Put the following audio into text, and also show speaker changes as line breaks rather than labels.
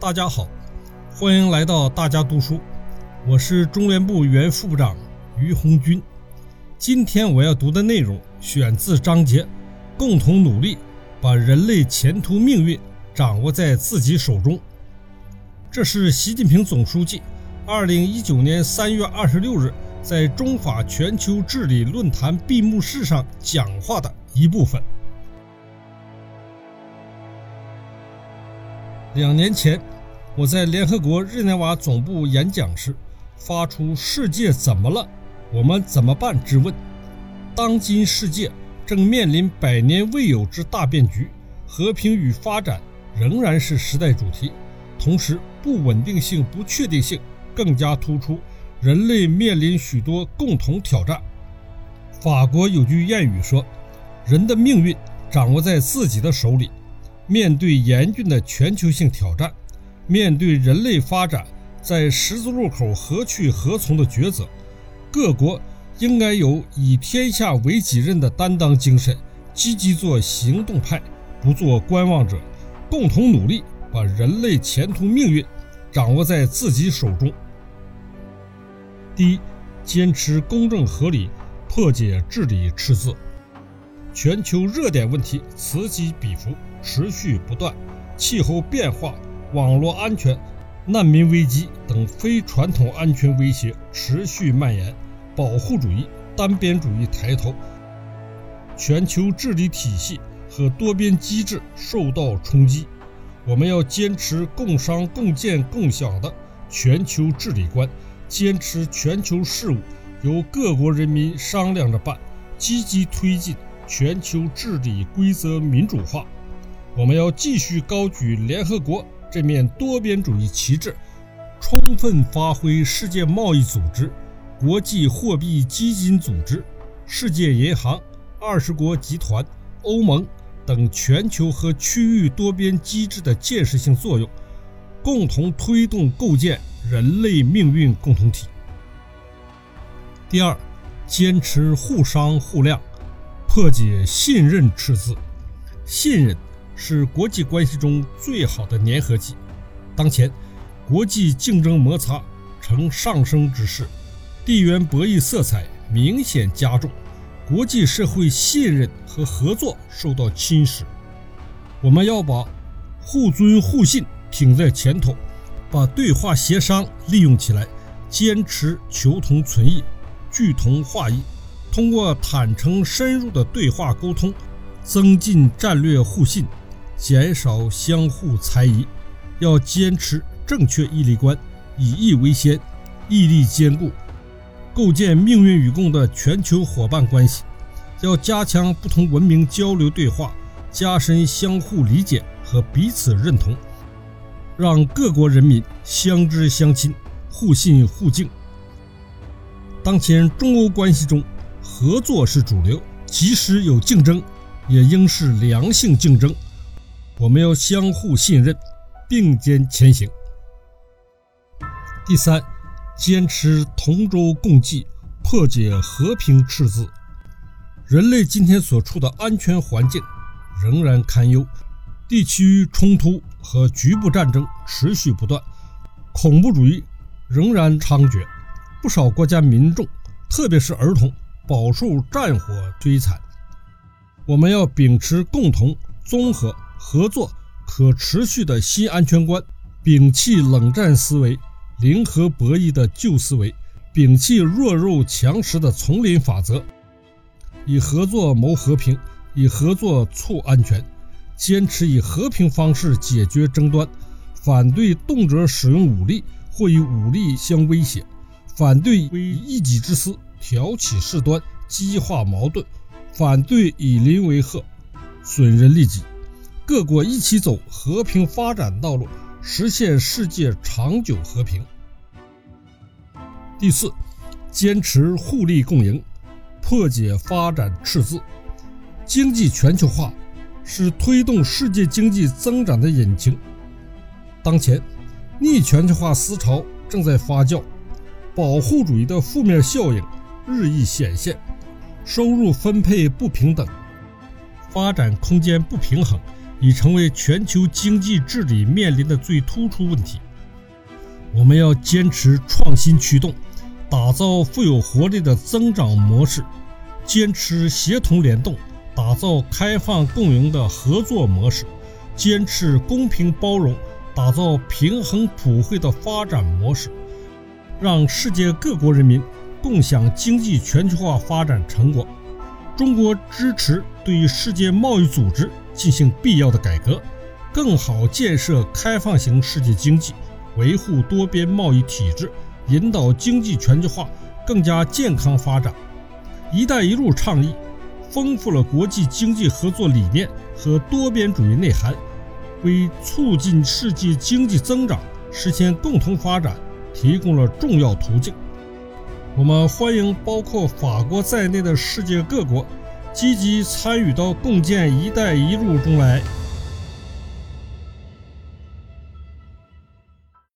大家好，欢迎来到大家读书，我是中联部原副部长于红军。今天我要读的内容选自章节“共同努力，把人类前途命运掌握在自己手中”。这是习近平总书记二零一九年三月二十六日在中法全球治理论坛闭幕式上讲话的一部分。两年前，我在联合国日内瓦总部演讲时，发出“世界怎么了？我们怎么办？”之问。当今世界正面临百年未有之大变局，和平与发展仍然是时代主题，同时不稳定性、不确定性更加突出，人类面临许多共同挑战。法国有句谚语说：“人的命运掌握在自己的手里。”面对严峻的全球性挑战，面对人类发展在十字路口何去何从的抉择，各国应该有以天下为己任的担当精神，积极做行动派，不做观望者，共同努力把人类前途命运掌握在自己手中。第一，坚持公正合理，破解治理赤字。全球热点问题此起彼伏，持续不断。气候变化、网络安全、难民危机等非传统安全威胁持续蔓延，保护主义、单边主义抬头，全球治理体系和多边机制受到冲击。我们要坚持共商共建共享的全球治理观，坚持全球事务由各国人民商量着办，积极推进。全球治理规则民主化，我们要继续高举联合国这面多边主义旗帜，充分发挥世界贸易组织、国际货币基金组织、世界银行、二十国集团、欧盟等全球和区域多边机制的建设性作用，共同推动构建人类命运共同体。第二，坚持互商互谅。破解信任赤字，信任是国际关系中最好的粘合剂。当前，国际竞争摩擦呈上升之势，地缘博弈色彩明显加重，国际社会信任和合作受到侵蚀。我们要把互尊互信挺在前头，把对话协商利用起来，坚持求同存异，聚同化异。通过坦诚深入的对话沟通，增进战略互信，减少相互猜疑。要坚持正确义利观，以义为先，义利兼顾，构建命运与共的全球伙伴关系。要加强不同文明交流对话，加深相互理解和彼此认同，让各国人民相知相亲，互信互敬。当前中欧关系中，合作是主流，即使有竞争，也应是良性竞争。我们要相互信任，并肩前行。第三，坚持同舟共济，破解和平赤字。人类今天所处的安全环境仍然堪忧，地区冲突和局部战争持续不断，恐怖主义仍然猖獗，不少国家民众，特别是儿童。饱受战火摧残，我们要秉持共同、综合、合作、可持续的新安全观，摒弃冷战思维、零和博弈的旧思维，摒弃弱肉强食的丛林法则，以合作谋和平，以合作促安全，坚持以和平方式解决争端，反对动辄使用武力或以武力相威胁，反对以一己之私。挑起事端，激化矛盾，反对以邻为壑，损人利己。各国一起走和平发展道路，实现世界长久和平。第四，坚持互利共赢，破解发展赤字。经济全球化是推动世界经济增长的引擎。当前，逆全球化思潮正在发酵，保护主义的负面效应。日益显现，收入分配不平等，发展空间不平衡，已成为全球经济治理面临的最突出问题。我们要坚持创新驱动，打造富有活力的增长模式；坚持协同联动，打造开放共赢的合作模式；坚持公平包容，打造平衡普惠的发展模式，让世界各国人民共享经济全球化发展成果。中国支持对于世界贸易组织进行必要的改革，更好建设开放型世界经济。维护多边贸易体制，引导经济全球化更加健康发展。“一带一路”倡议丰富了国际经济合作理念和多边主义内涵，为促进世界经济增长、实现共同发展提供了重要途径。我们欢迎包括法国在内的世界各国积极参与到共建“一带一路”中来。